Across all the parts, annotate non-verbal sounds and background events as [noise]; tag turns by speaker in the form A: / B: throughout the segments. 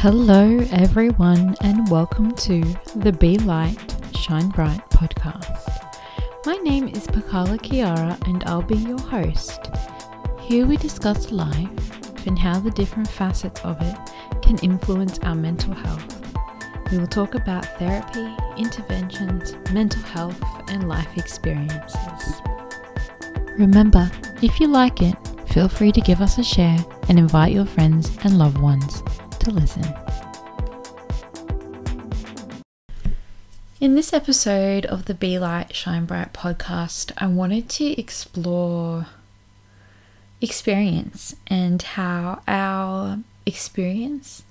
A: Hello, everyone, and welcome to the Be Light, Shine Bright podcast. My name is Pakala Kiara, and I'll be your host. Here we discuss life and how the different facets of it can influence our mental health. We will talk about therapy, interventions, mental health, and life experiences. Remember, if you like it, feel free to give us a share and invite your friends and loved ones to listen. In this episode of the Be Light, Shine Bright podcast, I wanted to explore experience and how our experience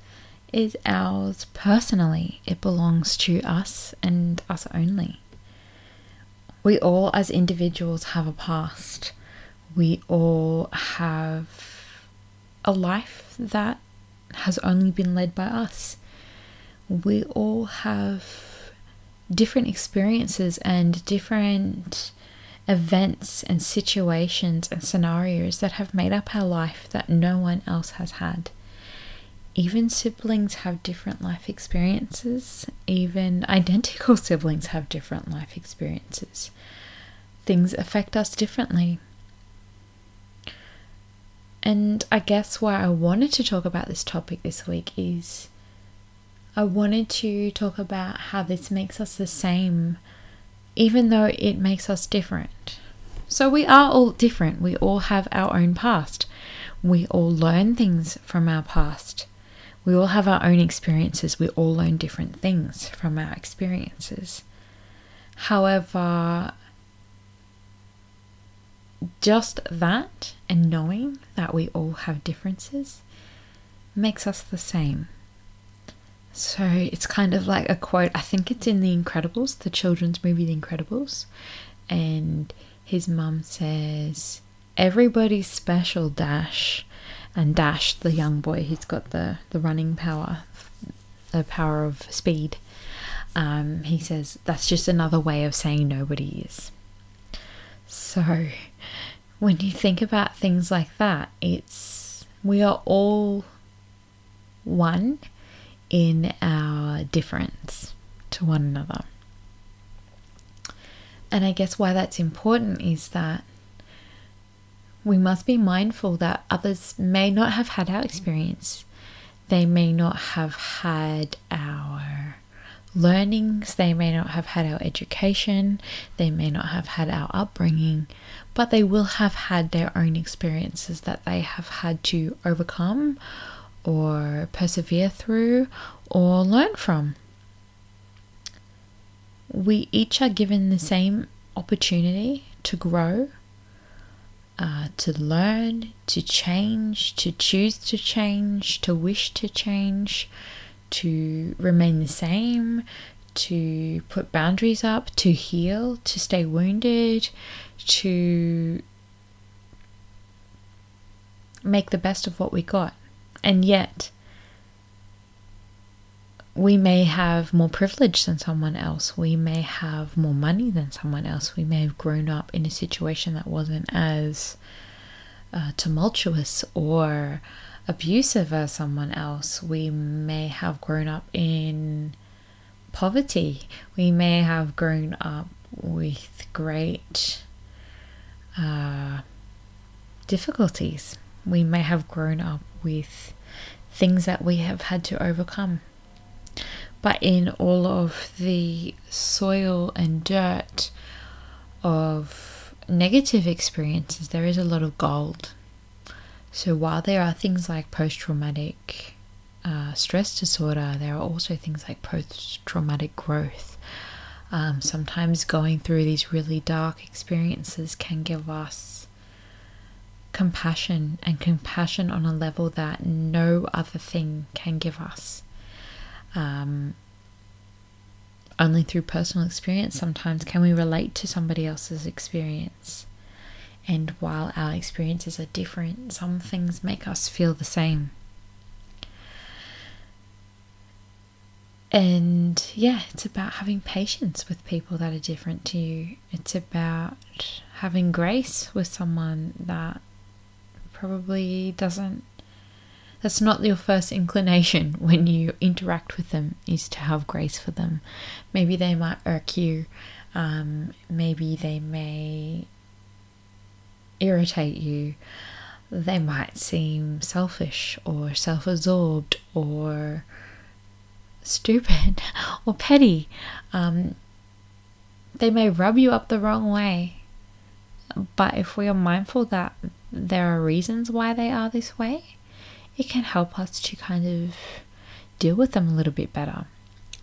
A: is ours personally. It belongs to us and us only. We all, as individuals, have a past. We all have a life that has only been led by us. We all have different experiences and different events and situations and scenarios that have made up our life that no one else has had. Even siblings have different life experiences, even identical [laughs] siblings have different life experiences. Things affect us differently. And I guess why I wanted to talk about this topic this week is I wanted to talk about how this makes us the same, even though it makes us different. So we are all different, we all have our own past, we all learn things from our past. We all have our own experiences. We all learn different things from our experiences. However, just that and knowing that we all have differences makes us the same. So it's kind of like a quote, I think it's in The Incredibles, the children's movie The Incredibles. And his mum says, Everybody's special, Dash. And Dash, the young boy, he's got the, the running power, the power of speed. Um, he says, That's just another way of saying nobody is. So when you think about things like that, it's we are all one in our difference to one another. And I guess why that's important is that we must be mindful that others may not have had our experience. They may not have had our learnings, they may not have had our education, they may not have had our upbringing, but they will have had their own experiences that they have had to overcome or persevere through or learn from. We each are given the same opportunity to grow, uh, to learn, to change, to choose to change, to wish to change, to remain the same, to put boundaries up, to heal, to stay wounded, to make the best of what we got. And yet, we may have more privilege than someone else. We may have more money than someone else. We may have grown up in a situation that wasn't as uh, tumultuous or abusive as someone else. We may have grown up in poverty. We may have grown up with great uh, difficulties. We may have grown up with things that we have had to overcome. But in all of the soil and dirt of negative experiences, there is a lot of gold. So while there are things like post traumatic uh, stress disorder, there are also things like post traumatic growth. Um, sometimes going through these really dark experiences can give us compassion and compassion on a level that no other thing can give us. Um, only through personal experience sometimes can we relate to somebody else's experience. And while our experiences are different, some things make us feel the same. And yeah, it's about having patience with people that are different to you. It's about having grace with someone that probably doesn't That's not your first inclination [laughs] when you interact with them, is to have grace for them. Maybe they might irk you, um, maybe they may irritate you, they might seem selfish or self absorbed or stupid [laughs] or petty. Um, they may rub you up the wrong way. But if we are mindful that there are reasons why they are this way, it can help us to kind of deal with them a little bit better.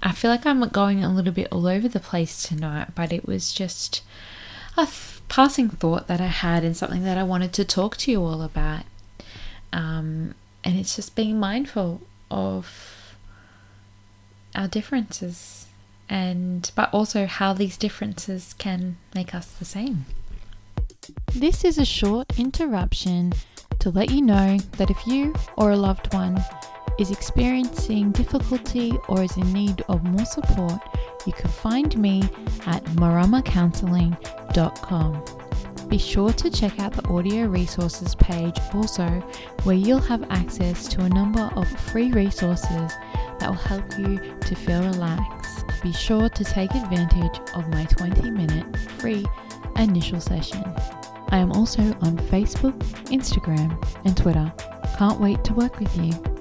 A: I feel like I'm going a little bit all over the place tonight, but it was just a passing thought that I had and something that I wanted to talk to you all about. Um, and it's just being mindful of our differences and but also how these differences can make us the same. This is a short interruption to let you know that if you or a loved one is experiencing difficulty or is in need of more support, you can find me at maramacounseling.com. Be sure to check out the audio resources page also, where you'll have access to a number of free resources that will help you to feel relaxed. Be sure to take advantage of my 20 minute free initial session. I am also on Facebook, Instagram, and Twitter. Can't wait to work with you.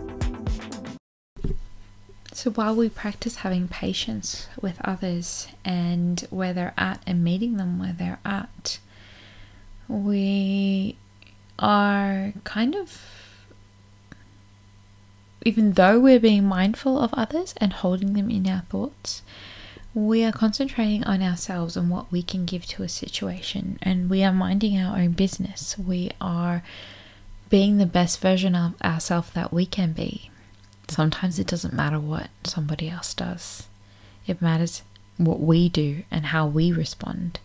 A: So, while we practice having patience with others and where they're at and meeting them where they're at, we are kind of, even though we're being mindful of others and holding them in our thoughts, we are concentrating on ourselves and what we can give to a situation, and we are minding our own business. We are being the best version of ourselves that we can be. Sometimes it doesn't matter what somebody else does, it matters what we do and how we respond.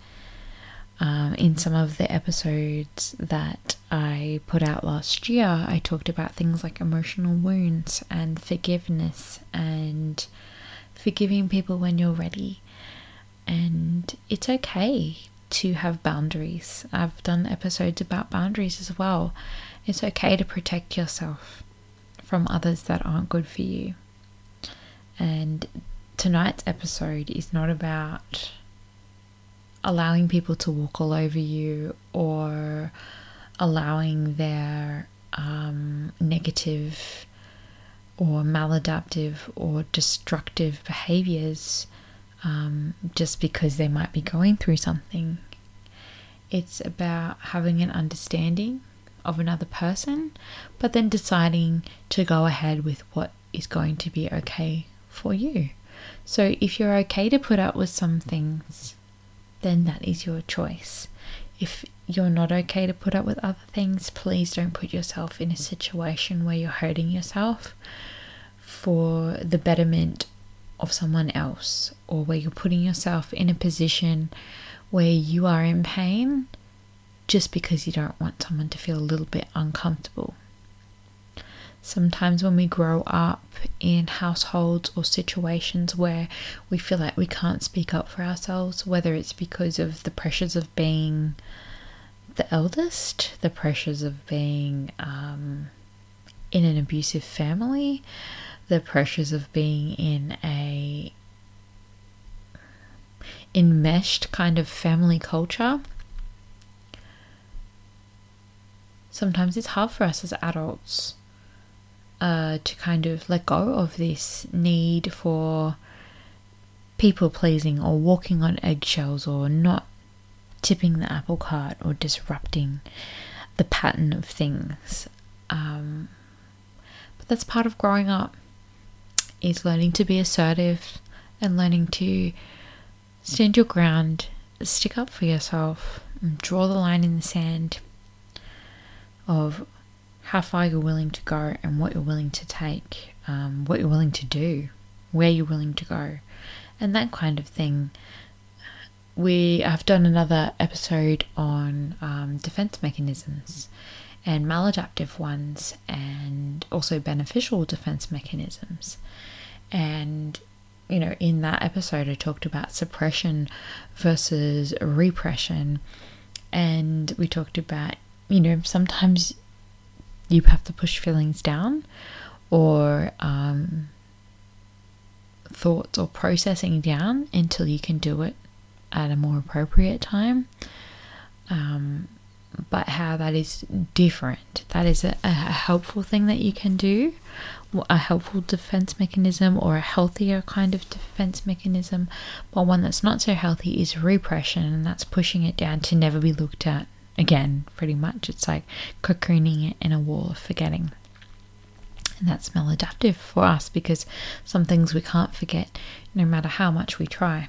A: Um, in some of the episodes that I put out last year, I talked about things like emotional wounds and forgiveness and forgiving people when you're ready. And it's okay to have boundaries. I've done episodes about boundaries as well. It's okay to protect yourself from others that aren't good for you. And tonight's episode is not about allowing people to walk all over you or allowing their um, negative or maladaptive or destructive behaviors um, just because they might be going through something. It's about having an understanding of another person, but then deciding to go ahead with what is going to be okay for you. So if you're okay to put up with some things, then that is your choice. If you're not okay to put up with other things, please don't put yourself in a situation where you're hurting yourself for the betterment of someone else or where you're putting yourself in a position where you are in pain just because you don't want someone to feel a little bit uncomfortable. Sometimes, when we grow up in households or situations where we feel like we can't speak up for ourselves, whether it's because of the pressures of being the eldest, the pressures of being um, in an abusive family, the pressures of being in a enmeshed kind of family culture. Sometimes it's hard for us as adults uh, to kind of let go of this need for people pleasing or walking on eggshells or not tipping the apple cart or disrupting the pattern of things. Um, but that's part of growing up is learning to be assertive and learning to stand your ground, stick up for yourself, draw the line in the sand of how far you're willing to go and what you're willing to take, um, what you're willing to do, where you're willing to go, and that kind of thing. We have done another episode on um, defense mechanisms and maladaptive ones, and also beneficial defense mechanisms. And, you know, in that episode, I talked about suppression versus repression. And we talked about, you know, sometimes you have to push feelings down or um, thoughts or processing down until you can do it at a more appropriate time. Um, but how that is different. That is a, a, helpful thing that you can do, a helpful defense mechanism or a healthier kind of defense mechanism. But one that's not so healthy is repression, and that's pushing it down to never be looked at again, pretty much. It's like cocooning it in a wall of forgetting. And that's maladaptive for us because some things we can't forget no matter how much we try.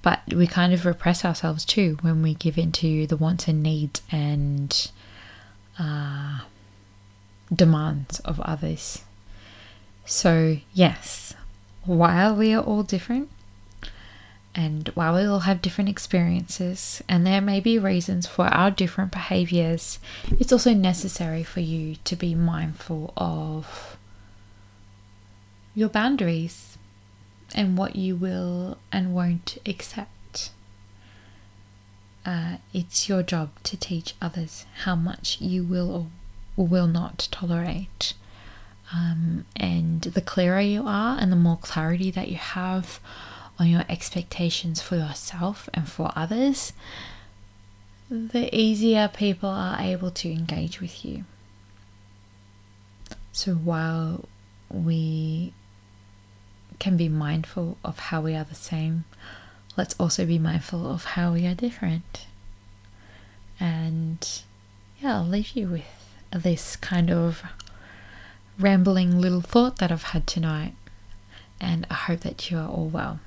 A: But we kind of repress ourselves too when we give into the wants and needs and uh, demands of others. So, yes, while we are all different, and while we all have different experiences, and there may be reasons for our different behaviors, it's also necessary for you to be mindful of your boundaries and what you will and won't accept. Uh, it's your job to teach others how much you will or will not tolerate. Um, and the clearer you are, and the more clarity that you have on your expectations for yourself and for others, the easier people are able to engage with you. So while we can be mindful of how we are the same, let's also be mindful of how we are different. And yeah, I'll leave you with this kind of rambling little thought that I've had tonight. And I hope that you are all well.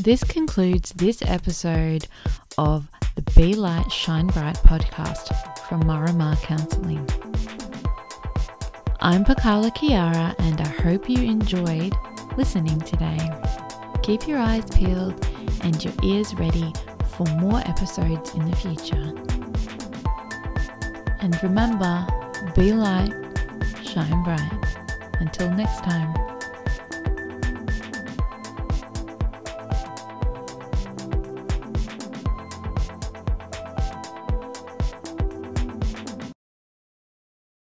A: This concludes this episode of the Be Light, Shine Bright podcast from Marama Counseling. I'm Pakala Kiara, and I hope you enjoyed listening today. Keep your eyes peeled and your ears ready for more episodes in the future. And remember, be light, shine bright. Until next time.